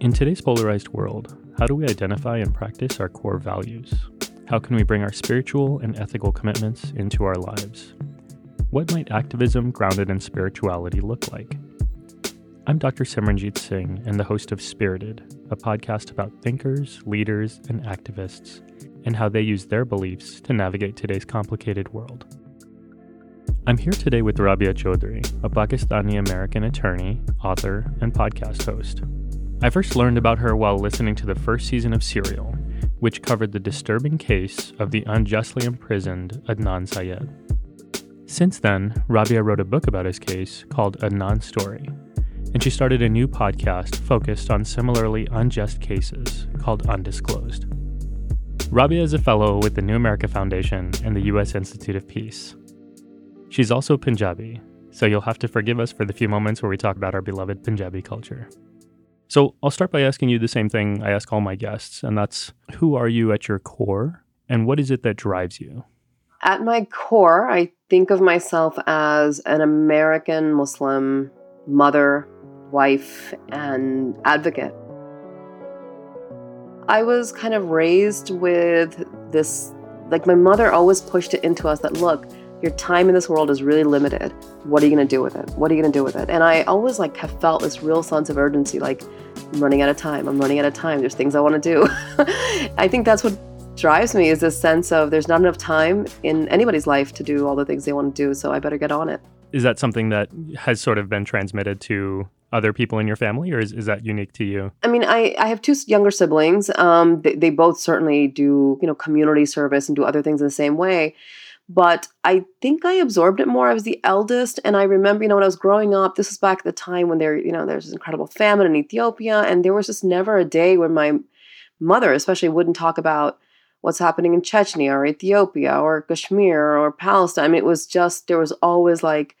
In today's polarized world, how do we identify and practice our core values? How can we bring our spiritual and ethical commitments into our lives? What might activism grounded in spirituality look like? I'm Dr. Simranjeet Singh and the host of Spirited, a podcast about thinkers, leaders, and activists, and how they use their beliefs to navigate today's complicated world. I'm here today with Rabia Chaudry, a Pakistani American attorney, author, and podcast host. I first learned about her while listening to the first season of Serial, which covered the disturbing case of the unjustly imprisoned Adnan Syed. Since then, Rabia wrote a book about his case called Adnan Story, and she started a new podcast focused on similarly unjust cases called Undisclosed. Rabia is a fellow with the New America Foundation and the U.S. Institute of Peace. She's also Punjabi, so you'll have to forgive us for the few moments where we talk about our beloved Punjabi culture. So I'll start by asking you the same thing I ask all my guests, and that's who are you at your core, and what is it that drives you? At my core, I think of myself as an American Muslim mother, wife, and advocate. I was kind of raised with this, like, my mother always pushed it into us that look, your time in this world is really limited. What are you going to do with it? What are you going to do with it? And I always like have felt this real sense of urgency like I'm running out of time. I'm running out of time. There's things I want to do. I think that's what drives me is this sense of there's not enough time in anybody's life to do all the things they want to do, so I better get on it. Is that something that has sort of been transmitted to other people in your family, or is, is that unique to you? I mean, I, I have two younger siblings. Um, they, they both certainly do, you know, community service and do other things in the same way but I think I absorbed it more. I was the eldest, and I remember, you know, when I was growing up, this was back at the time when there, you know, there's this incredible famine in Ethiopia, and there was just never a day when my mother, especially, wouldn't talk about what's happening in Chechnya or Ethiopia or Kashmir or Palestine. I mean, it was just there was always like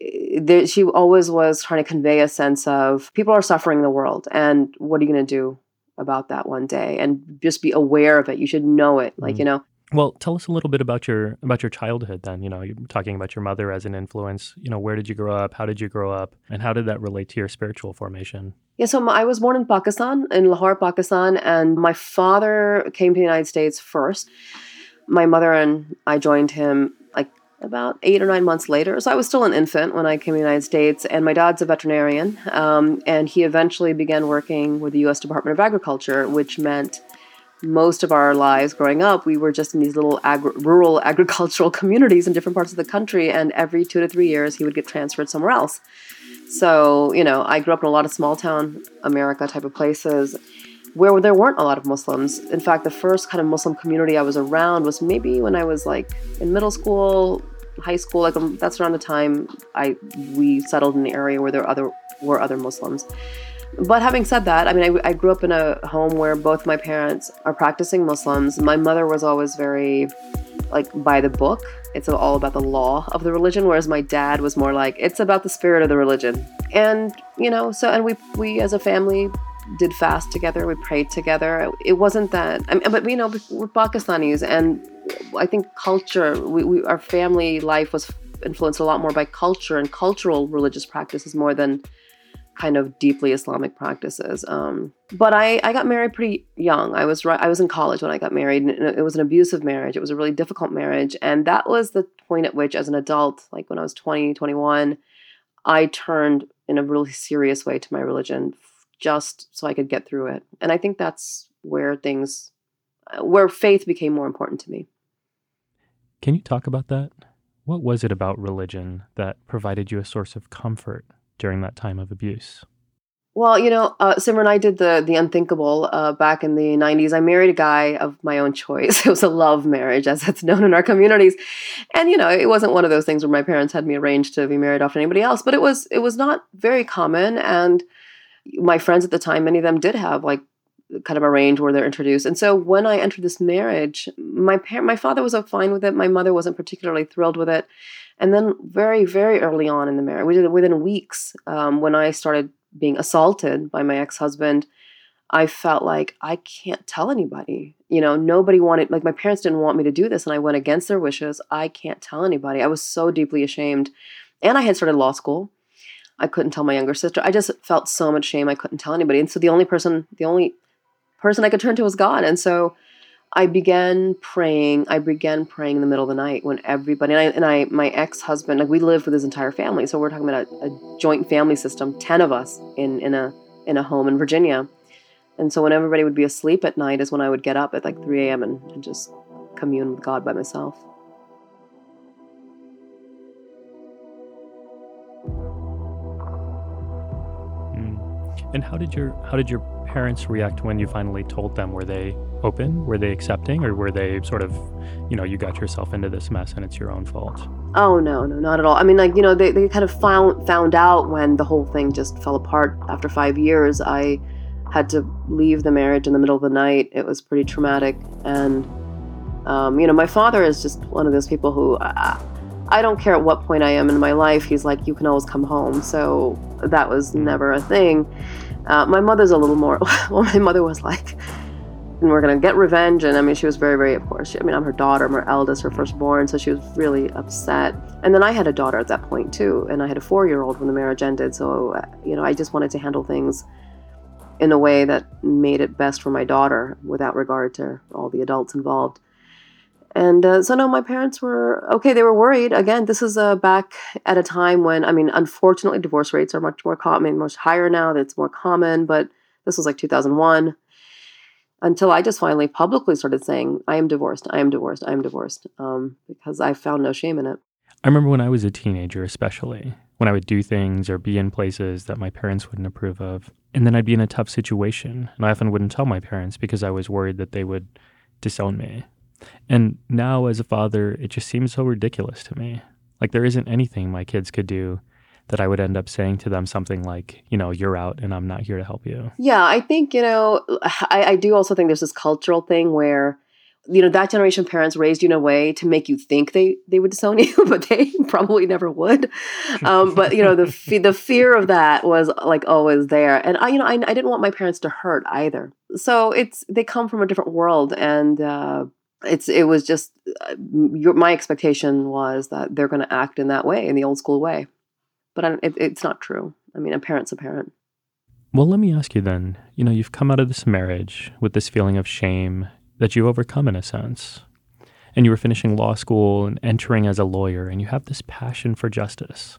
eh, there, she always was trying to convey a sense of people are suffering in the world, and what are you going to do about that one day? And just be aware of it. You should know it. Like mm. you know, well, tell us a little bit about your about your childhood. Then, you know, you're talking about your mother as an influence. You know, where did you grow up? How did you grow up? And how did that relate to your spiritual formation? Yeah, so I was born in Pakistan, in Lahore, Pakistan, and my father came to the United States first. My mother and I joined him like about eight or nine months later. So I was still an infant when I came to the United States, and my dad's a veterinarian, um, and he eventually began working with the U.S. Department of Agriculture, which meant most of our lives growing up, we were just in these little agri- rural agricultural communities in different parts of the country. And every two to three years, he would get transferred somewhere else. So, you know, I grew up in a lot of small town America type of places where there weren't a lot of Muslims. In fact, the first kind of Muslim community I was around was maybe when I was like in middle school, high school. Like um, that's around the time I we settled in the area where there other were other Muslims. But having said that, I mean, I, I, grew up in a home where both my parents are practicing Muslims. My mother was always very, like, by the book. It's all about the law of the religion, whereas my dad was more like, it's about the spirit of the religion. And, you know, so, and we, we as a family did fast together, we prayed together. It wasn't that, I mean, but, you know, we're Pakistanis, and I think culture, we, we, our family life was influenced a lot more by culture and cultural religious practices more than kind of deeply Islamic practices. Um, but I, I got married pretty young. I was I was in college when I got married, it was an abusive marriage. It was a really difficult marriage, and that was the point at which, as an adult, like when I was 20, 21, I turned in a really serious way to my religion, just so I could get through it. And I think that's where things, where faith became more important to me. Can you talk about that? What was it about religion that provided you a source of comfort during that time of abuse? Well, you know, uh, Simran, I did the the unthinkable uh, back in the '90s. I married a guy of my own choice. It was a love marriage, as it's known in our communities, and you know, it wasn't one of those things where my parents had me arranged to be married off to anybody else. But it was it was not very common, and my friends at the time, many of them did have like kind of arranged where they're introduced. And so when I entered this marriage, my par- my father was fine with it. My mother wasn't particularly thrilled with it. And then very, very early on in the marriage, within weeks, um, when I started being assaulted by my ex-husband, I felt like I can't tell anybody. You know, nobody wanted, like my parents didn't want me to do this, and I went against their wishes. I can't tell anybody. I was so deeply ashamed. And I had started law school. I couldn't tell my younger sister. I just felt so much shame. I couldn't tell anybody. And so the only person, the only person I could turn to was God. And so I began praying. I began praying in the middle of the night when everybody and I, and I my ex husband, like we lived with his entire family. So we're talking about a, a joint family system, ten of us in in a in a home in Virginia. And so when everybody would be asleep at night is when I would get up at like 3 a.m. And, and just commune with God by myself. And how did your how did your parents react when you finally told them? Were they open? Were they accepting, or were they sort of, you know, you got yourself into this mess and it's your own fault? Oh no, no, not at all. I mean, like you know, they, they kind of found found out when the whole thing just fell apart after five years. I had to leave the marriage in the middle of the night. It was pretty traumatic, and um, you know, my father is just one of those people who. I, I don't care at what point I am in my life. He's like, you can always come home. So that was never a thing. Uh, my mother's a little more. Well, my mother was like, and we're gonna get revenge. And I mean, she was very, very, of course. She, I mean, I'm her daughter, I'm her eldest, her firstborn, so she was really upset. And then I had a daughter at that point too, and I had a four-year-old when the marriage ended. So uh, you know, I just wanted to handle things in a way that made it best for my daughter, without regard to all the adults involved. And uh, so, no, my parents were okay. They were worried. Again, this is uh, back at a time when, I mean, unfortunately, divorce rates are much more common, much higher now. That's more common, but this was like 2001 until I just finally publicly started saying, I am divorced, I am divorced, I am divorced, um, because I found no shame in it. I remember when I was a teenager, especially when I would do things or be in places that my parents wouldn't approve of. And then I'd be in a tough situation. And I often wouldn't tell my parents because I was worried that they would disown me. And now, as a father, it just seems so ridiculous to me. Like, there isn't anything my kids could do that I would end up saying to them something like, you know, you're out and I'm not here to help you. Yeah, I think, you know, I, I do also think there's this cultural thing where, you know, that generation parents raised you in a way to make you think they they would disown you, but they probably never would. Um, but you know, the the fear of that was like always there, and I, you know, I, I didn't want my parents to hurt either. So it's they come from a different world, and uh, it's it was just uh, your, my expectation was that they're going to act in that way, in the old school way but it, it's not true. I mean, a parent's a parent. Well, let me ask you then. You know, you've come out of this marriage with this feeling of shame that you've overcome in a sense. And you were finishing law school and entering as a lawyer, and you have this passion for justice.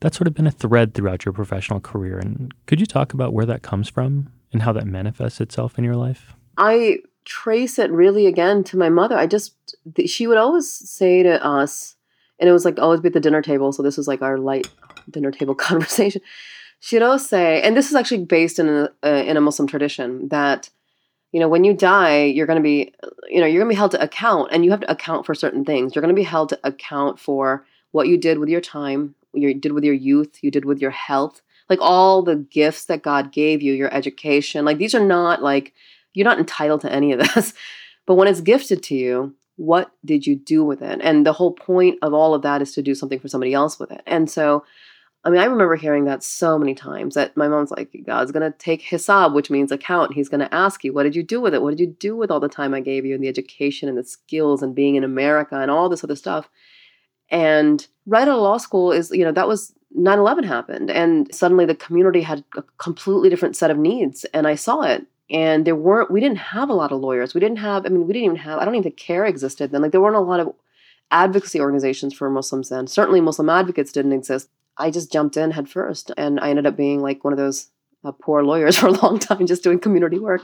That's sort of been a thread throughout your professional career. And could you talk about where that comes from and how that manifests itself in your life? I trace it really again to my mother. I just, she would always say to us, and it was like always be at the dinner table. So this was like our light dinner table conversation. She'd always say, and this is actually based in a uh, in a Muslim tradition that you know when you die, you're going to be you know you're going to be held to account, and you have to account for certain things. You're going to be held to account for what you did with your time, you did with your youth, you did with your health, like all the gifts that God gave you, your education. Like these are not like you're not entitled to any of this. But when it's gifted to you, what did you do with it? And the whole point of all of that is to do something for somebody else with it. And so, I mean, I remember hearing that so many times that my mom's like, God's going to take hisab, which means account. He's going to ask you, what did you do with it? What did you do with all the time I gave you and the education and the skills and being in America and all this other stuff? And right out of law school is, you know, that was 9 11 happened. And suddenly the community had a completely different set of needs. And I saw it and there weren't we didn't have a lot of lawyers. We didn't have i mean we didn't even have i don't even think CAIR existed then. Like there weren't a lot of advocacy organizations for muslims then. Certainly muslim advocates didn't exist. I just jumped in head first and i ended up being like one of those uh, poor lawyers for a long time just doing community work.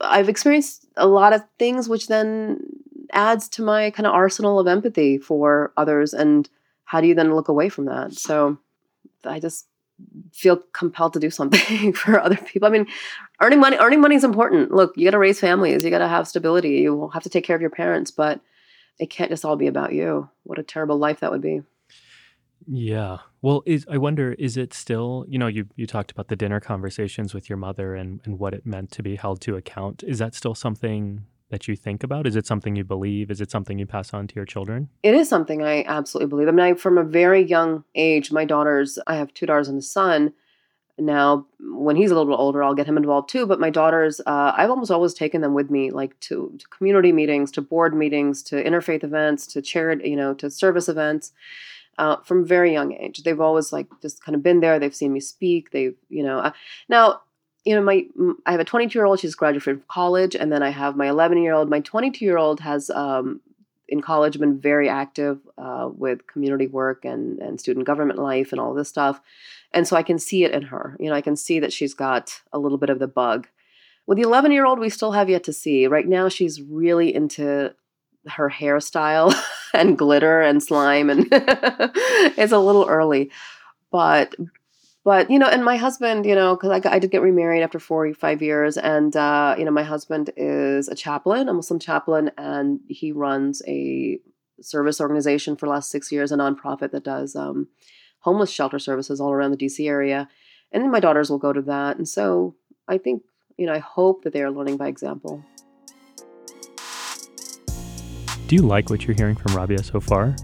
I've experienced a lot of things which then adds to my kind of arsenal of empathy for others and how do you then look away from that? So i just feel compelled to do something for other people. I mean, earning money earning money is important. Look, you got to raise families, you got to have stability, you have to take care of your parents, but it can't just all be about you. What a terrible life that would be. Yeah. Well, is I wonder is it still, you know, you you talked about the dinner conversations with your mother and and what it meant to be held to account. Is that still something that you think about? Is it something you believe? Is it something you pass on to your children? It is something I absolutely believe. I mean, I, from a very young age, my daughters, I have two daughters and a son. Now, when he's a little bit older, I'll get him involved too. But my daughters, uh, I've almost always taken them with me, like to, to community meetings, to board meetings, to interfaith events, to charity, you know, to service events. uh, from very young age. They've always like just kind of been there. They've seen me speak. They've, you know, uh, now, you know, my I have a 22 year old. She's graduated from college, and then I have my 11 year old. My 22 year old has um, in college been very active uh, with community work and and student government life and all this stuff, and so I can see it in her. You know, I can see that she's got a little bit of the bug. With the 11 year old, we still have yet to see. Right now, she's really into her hairstyle and glitter and slime and it's a little early but but you know and my husband you know because I, I did get remarried after 45 years and uh, you know my husband is a chaplain a muslim chaplain and he runs a service organization for the last six years a nonprofit that does um, homeless shelter services all around the dc area and then my daughters will go to that and so i think you know i hope that they are learning by example do you like what you're hearing from Rabia so far?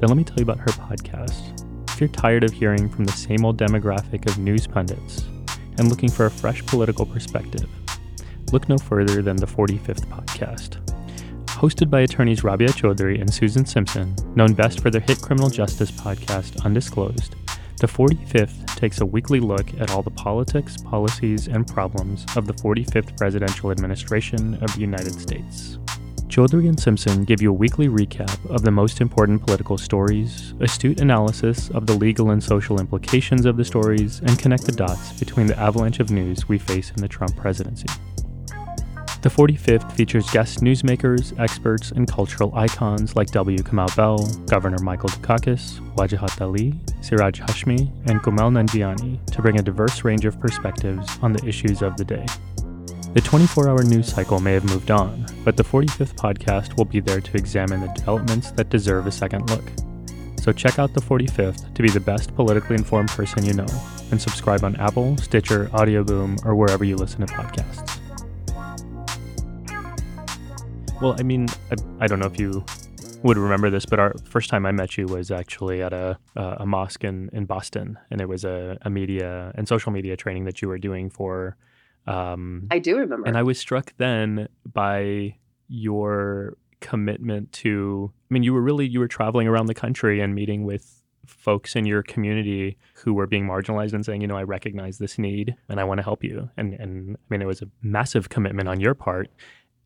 Then let me tell you about her podcast. You're tired of hearing from the same old demographic of news pundits and looking for a fresh political perspective, look no further than the 45th podcast. Hosted by attorneys Rabia Chaudry and Susan Simpson, known best for their hit criminal justice podcast Undisclosed, the 45th takes a weekly look at all the politics, policies, and problems of the 45th presidential administration of the United States. Chaudry and Simpson give you a weekly recap of the most important political stories, astute analysis of the legal and social implications of the stories, and connect the dots between the avalanche of news we face in the Trump presidency. The 45th features guest newsmakers, experts, and cultural icons like W. Kamau Bell, Governor Michael Dukakis, Wajahat Ali, Siraj Hashmi, and Kumail Nanjiani to bring a diverse range of perspectives on the issues of the day. The 24 hour news cycle may have moved on, but the 45th podcast will be there to examine the developments that deserve a second look. So check out the 45th to be the best politically informed person you know, and subscribe on Apple, Stitcher, Audioboom, or wherever you listen to podcasts. Well, I mean, I, I don't know if you would remember this, but our first time I met you was actually at a uh, a mosque in, in Boston, and it was a, a media and social media training that you were doing for um, I do remember. And I was struck then by your commitment to I mean you were really you were traveling around the country and meeting with folks in your community who were being marginalized and saying, you know, I recognize this need and I want to help you. And and I mean it was a massive commitment on your part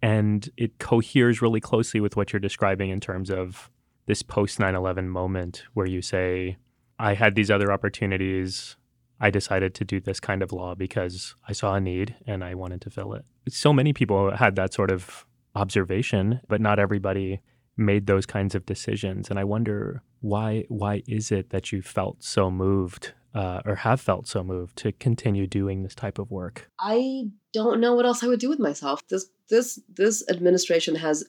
and it coheres really closely with what you're describing in terms of this post 9/11 moment where you say I had these other opportunities I decided to do this kind of law because I saw a need and I wanted to fill it. So many people had that sort of observation, but not everybody made those kinds of decisions. And I wonder why why is it that you felt so moved uh, or have felt so moved to continue doing this type of work? I don't know what else I would do with myself. This this this administration has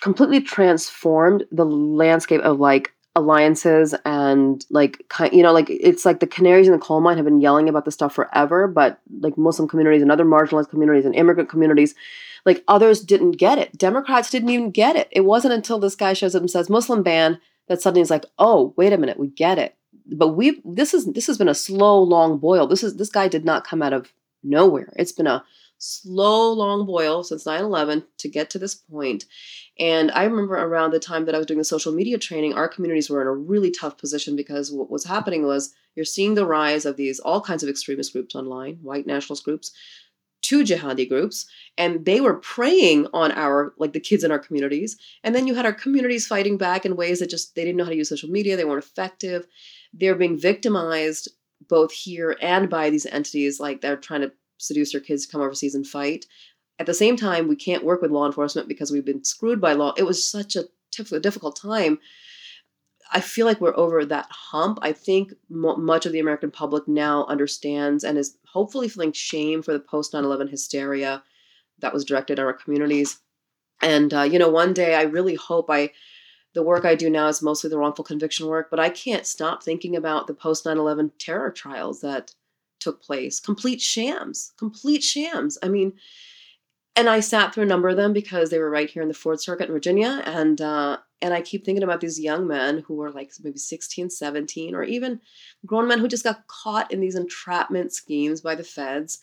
completely transformed the landscape of like alliances and like you know like it's like the canaries in the coal mine have been yelling about this stuff forever but like muslim communities and other marginalized communities and immigrant communities like others didn't get it. Democrats didn't even get it. It wasn't until this guy shows up and says muslim ban that suddenly is like oh wait a minute we get it. But we this is this has been a slow long boil. This is this guy did not come out of nowhere. It's been a slow long boil since 9-11 to get to this point and I remember around the time that I was doing the social media training, our communities were in a really tough position because what was happening was you're seeing the rise of these all kinds of extremist groups online, white nationalist groups, two jihadi groups, and they were preying on our like the kids in our communities. And then you had our communities fighting back in ways that just they didn't know how to use social media, they weren't effective. They're being victimized both here and by these entities like they're trying to seduce their kids to come overseas and fight at the same time, we can't work with law enforcement because we've been screwed by law. It was such a difficult time. I feel like we're over that hump. I think m- much of the American public now understands and is hopefully feeling shame for the post 9 11 hysteria that was directed at our communities. And, uh, you know, one day I really hope I, the work I do now is mostly the wrongful conviction work, but I can't stop thinking about the post 9 11 terror trials that took place. Complete shams, complete shams. I mean, and I sat through a number of them because they were right here in the Fourth Circuit in Virginia, and uh, and I keep thinking about these young men who were like maybe 16, 17, or even grown men who just got caught in these entrapment schemes by the feds,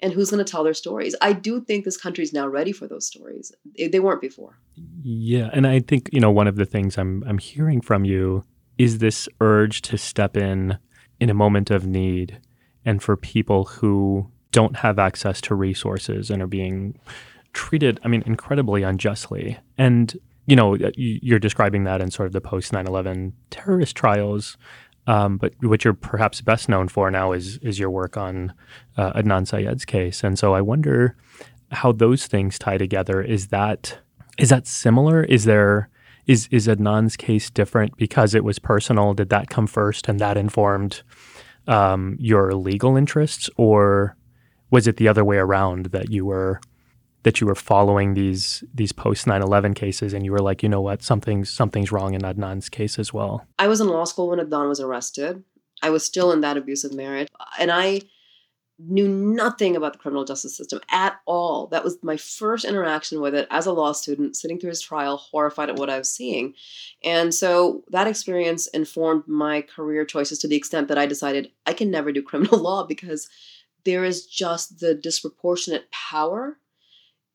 and who's going to tell their stories. I do think this country is now ready for those stories. They weren't before. Yeah, and I think you know one of the things I'm I'm hearing from you is this urge to step in in a moment of need, and for people who don't have access to resources and are being treated, I mean, incredibly unjustly. And you know, you're describing that in sort of the post 9/11 terrorist trials. Um, but what you're perhaps best known for now is is your work on uh, Adnan Syed's case, and so I wonder how those things tie together. Is that is that similar? Is there is is Adnan's case different because it was personal? Did that come first, and that informed um, your legal interests, or was it the other way around that you were that you were following these these post 9/11 cases and you were like, you know what, something's something's wrong in Adnan's case as well. I was in law school when Adnan was arrested. I was still in that abusive marriage and I knew nothing about the criminal justice system at all. That was my first interaction with it as a law student, sitting through his trial, horrified at what I was seeing. And so that experience informed my career choices to the extent that I decided I can never do criminal law because there is just the disproportionate power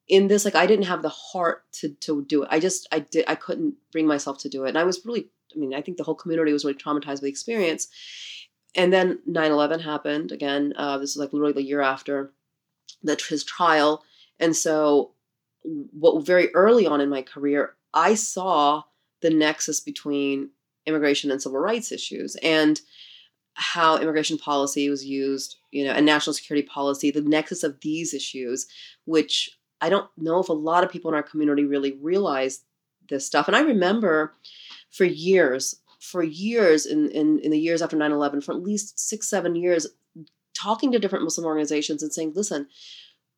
in this like i didn't have the heart to to do it i just i did i couldn't bring myself to do it and i was really i mean i think the whole community was really traumatized by the experience and then 9-11 happened again uh, this is like literally the year after that his trial and so what very early on in my career i saw the nexus between immigration and civil rights issues and how immigration policy was used you know and national security policy the nexus of these issues which I don't know if a lot of people in our community really realize this stuff. And I remember for years, for years in, in, in the years after 9 11, for at least six, seven years, talking to different Muslim organizations and saying, listen,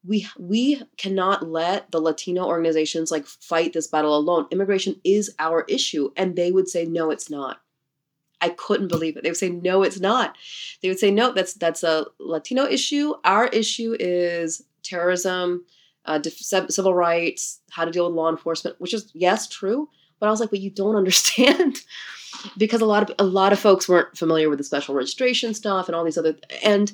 we we cannot let the Latino organizations like fight this battle alone. Immigration is our issue. And they would say, no, it's not. I couldn't believe it. They would say, no, it's not. They would say, no, that's that's a Latino issue. Our issue is terrorism, uh, civil rights, how to deal with law enforcement, which is yes true, but I was like, but you don't understand because a lot of a lot of folks weren't familiar with the special registration stuff and all these other and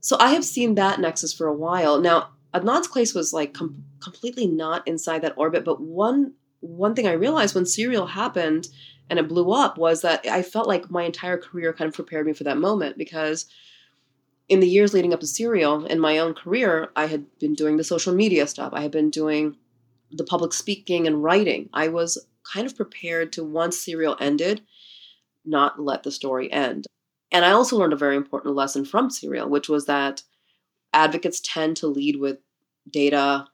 so I have seen that nexus for a while now. Adnan's case was like com- completely not inside that orbit, but one one thing I realized when Serial happened and it blew up was that I felt like my entire career kind of prepared me for that moment because in the years leading up to Serial in my own career, I had been doing the social media stuff. I had been doing the public speaking and writing. I was kind of prepared to once Serial ended, not let the story end. And I also learned a very important lesson from Serial, which was that advocates tend to lead with data,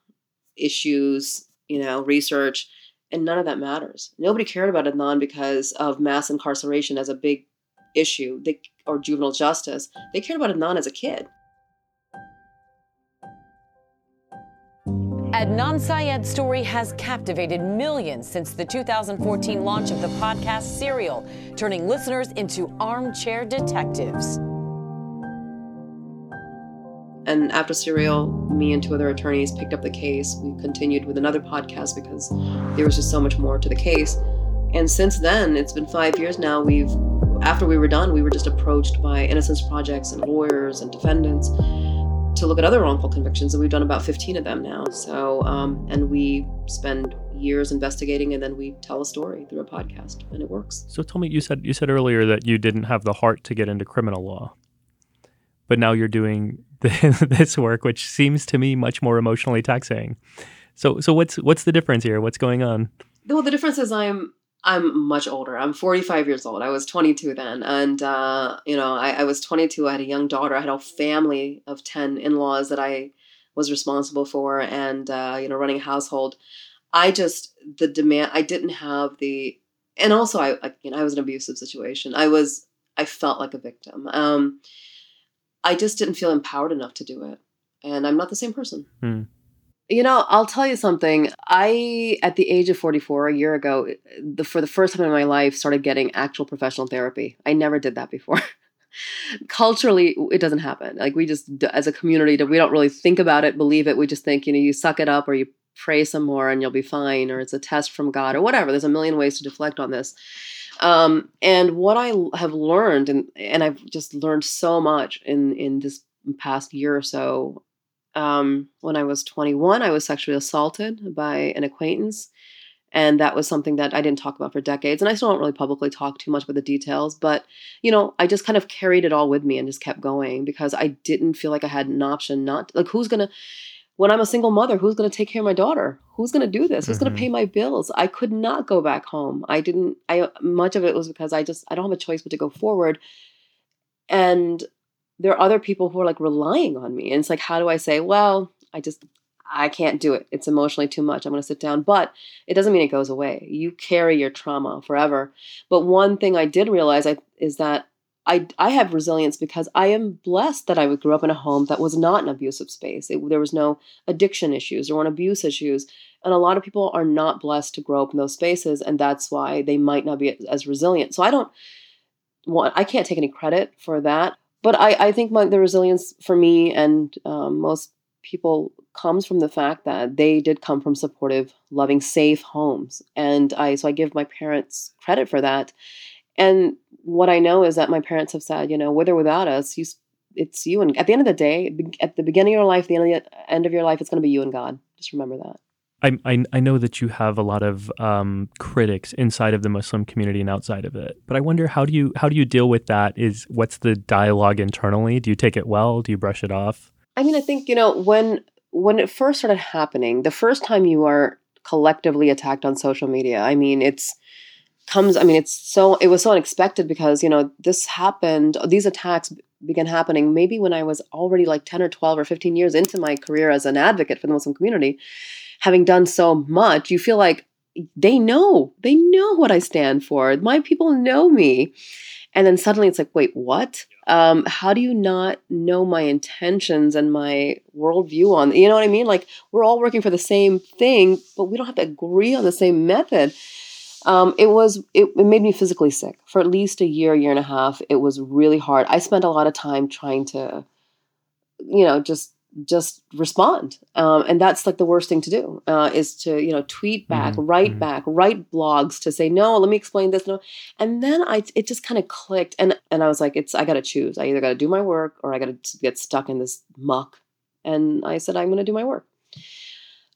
issues, you know, research, and none of that matters. Nobody cared about Adnan because of mass incarceration as a big issue they, or juvenile justice. They cared about Adnan as a kid. Adnan Syed's story has captivated millions since the 2014 launch of the podcast Serial, turning listeners into armchair detectives. And after Serial, me and two other attorneys picked up the case. We continued with another podcast because there was just so much more to the case. And since then, it's been five years now, we've after we were done, we were just approached by Innocence Projects and lawyers and defendants to look at other wrongful convictions, and we've done about 15 of them now. So, um, and we spend years investigating, and then we tell a story through a podcast, and it works. So, tell me, you said you said earlier that you didn't have the heart to get into criminal law, but now you're doing this work, which seems to me much more emotionally taxing. So, so what's what's the difference here? What's going on? Well, the difference is I'm I'm much older. I'm 45 years old. I was 22 then. And, uh, you know, I, I, was 22. I had a young daughter. I had a family of 10 in laws that I was responsible for and, uh, you know, running a household. I just, the demand, I didn't have the, and also I, I you know, I was in an abusive situation. I was, I felt like a victim. Um, I just didn't feel empowered enough to do it. And I'm not the same person. Hmm. You know, I'll tell you something. I, at the age of 44, a year ago, the, for the first time in my life, started getting actual professional therapy. I never did that before. Culturally, it doesn't happen. Like, we just, as a community, we don't really think about it, believe it. We just think, you know, you suck it up or you pray some more and you'll be fine, or it's a test from God, or whatever. There's a million ways to deflect on this. Um, and what I have learned, and, and I've just learned so much in, in this past year or so Um, when I was 21, I was sexually assaulted by an acquaintance. And that was something that I didn't talk about for decades. And I still don't really publicly talk too much about the details. But, you know, I just kind of carried it all with me and just kept going because I didn't feel like I had an option not, like, who's going to, when I'm a single mother, who's going to take care of my daughter? Who's going to do this? Who's mm-hmm. going to pay my bills? I could not go back home. I didn't, I, much of it was because I just, I don't have a choice but to go forward. And there are other people who are like relying on me. And it's like, how do I say, well, I just, I can't do it. It's emotionally too much. I'm going to sit down. But it doesn't mean it goes away. You carry your trauma forever. But one thing I did realize I, is that I, I have resilience because I am blessed that I would grew up in a home that was not an abusive space. It, there was no addiction issues, there weren't abuse issues. And a lot of people are not blessed to grow up in those spaces. And that's why they might not be as resilient. So I don't want, I can't take any credit for that but I, I think my, the resilience for me and um, most people comes from the fact that they did come from supportive, loving, safe homes, and I so I give my parents credit for that. And what I know is that my parents have said, you know, with or without us, you, it's you and at the end of the day, at the beginning of your life, the end of, the end of your life, it's going to be you and God. Just remember that. I, I, I know that you have a lot of um, critics inside of the Muslim community and outside of it, but I wonder how do you how do you deal with that? Is what's the dialogue internally? Do you take it well? Do you brush it off? I mean, I think you know when when it first started happening, the first time you are collectively attacked on social media, I mean, it's comes. I mean, it's so it was so unexpected because you know this happened. These attacks began happening maybe when I was already like ten or twelve or fifteen years into my career as an advocate for the Muslim community having done so much, you feel like they know, they know what I stand for. My people know me. And then suddenly it's like, wait, what? Um, how do you not know my intentions and my worldview on, you know what I mean? Like we're all working for the same thing, but we don't have to agree on the same method. Um, it was it, it, made me physically sick for at least a year, year and a half. It was really hard. I spent a lot of time trying to, you know, just just respond. Um, and that's like the worst thing to do uh, is to you know tweet back mm-hmm. write mm-hmm. back write blogs to say no let me explain this no. And then i it just kind of clicked and and i was like it's i gotta choose. I either gotta do my work or i gotta get stuck in this muck. And i said i'm gonna do my work.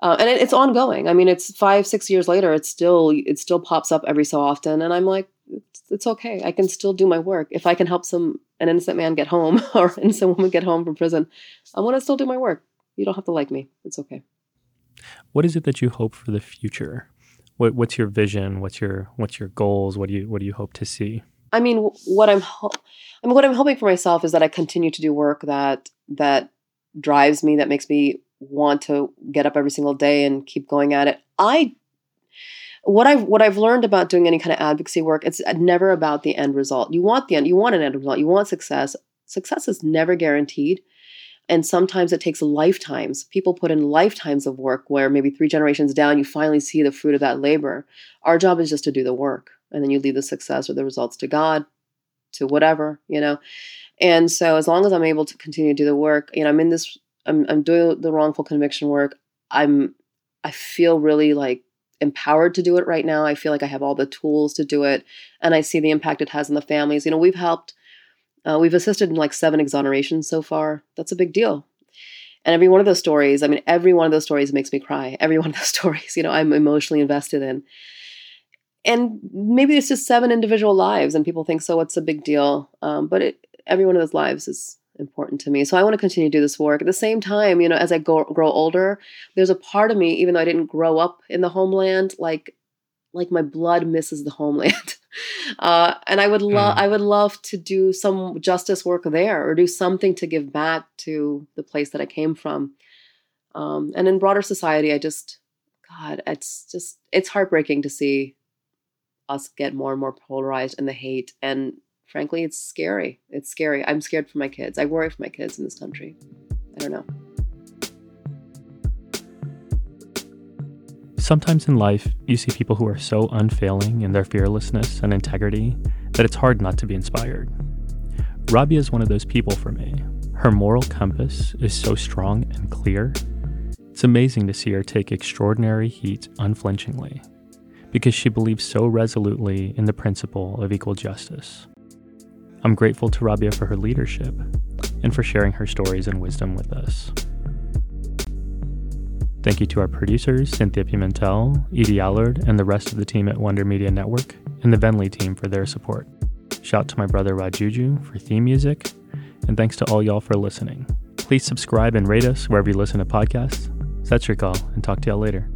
Uh, and it, it's ongoing. I mean it's five six years later it's still it still pops up every so often and i'm like it's, it's okay. I can still do my work. If i can help some an innocent man get home or an innocent woman get home from prison, I want to still do my work. You don't have to like me. It's okay. What is it that you hope for the future? What, what's your vision? What's your what's your goals? What do you what do you hope to see? I mean, what I'm ho- I mean, what I'm hoping for myself is that I continue to do work that that drives me, that makes me want to get up every single day and keep going at it. I what I've what I've learned about doing any kind of advocacy work, it's uh, never about the end result. You want the end, you want an end result, you want success. Success is never guaranteed. And sometimes it takes lifetimes. People put in lifetimes of work where maybe three generations down, you finally see the fruit of that labor. Our job is just to do the work. And then you leave the success or the results to God, to whatever, you know. And so as long as I'm able to continue to do the work, you know, I'm in this, I'm, I'm doing the wrongful conviction work. I'm, I feel really like empowered to do it right now. I feel like I have all the tools to do it, and I see the impact it has on the families. You know, we've helped, uh, we've assisted in like seven exonerations so far. That's a big deal. And every one of those stories, I mean, every one of those stories makes me cry. Every one of those stories, you know, I'm emotionally invested in. And maybe it's just seven individual lives, and people think, so what's a big deal? Um, but it, every one of those lives is important to me. So I want to continue to do this work. At the same time, you know, as I go, grow older, there's a part of me, even though I didn't grow up in the homeland, like like my blood misses the homeland. Uh, and I would love mm. I would love to do some justice work there or do something to give back to the place that I came from. Um, and in broader society, I just God, it's just it's heartbreaking to see us get more and more polarized in the hate and frankly, it's scary. It's scary. I'm scared for my kids. I worry for my kids in this country. I don't know. Sometimes in life, you see people who are so unfailing in their fearlessness and integrity that it's hard not to be inspired. Rabia is one of those people for me. Her moral compass is so strong and clear. It's amazing to see her take extraordinary heat unflinchingly because she believes so resolutely in the principle of equal justice. I'm grateful to Rabia for her leadership and for sharing her stories and wisdom with us. Thank you to our producers, Cynthia Pimentel, Edie Allard, and the rest of the team at Wonder Media Network, and the Venly team for their support. Shout to my brother Rajuju for theme music, and thanks to all y'all for listening. Please subscribe and rate us wherever you listen to podcasts. That's your call, and talk to y'all later.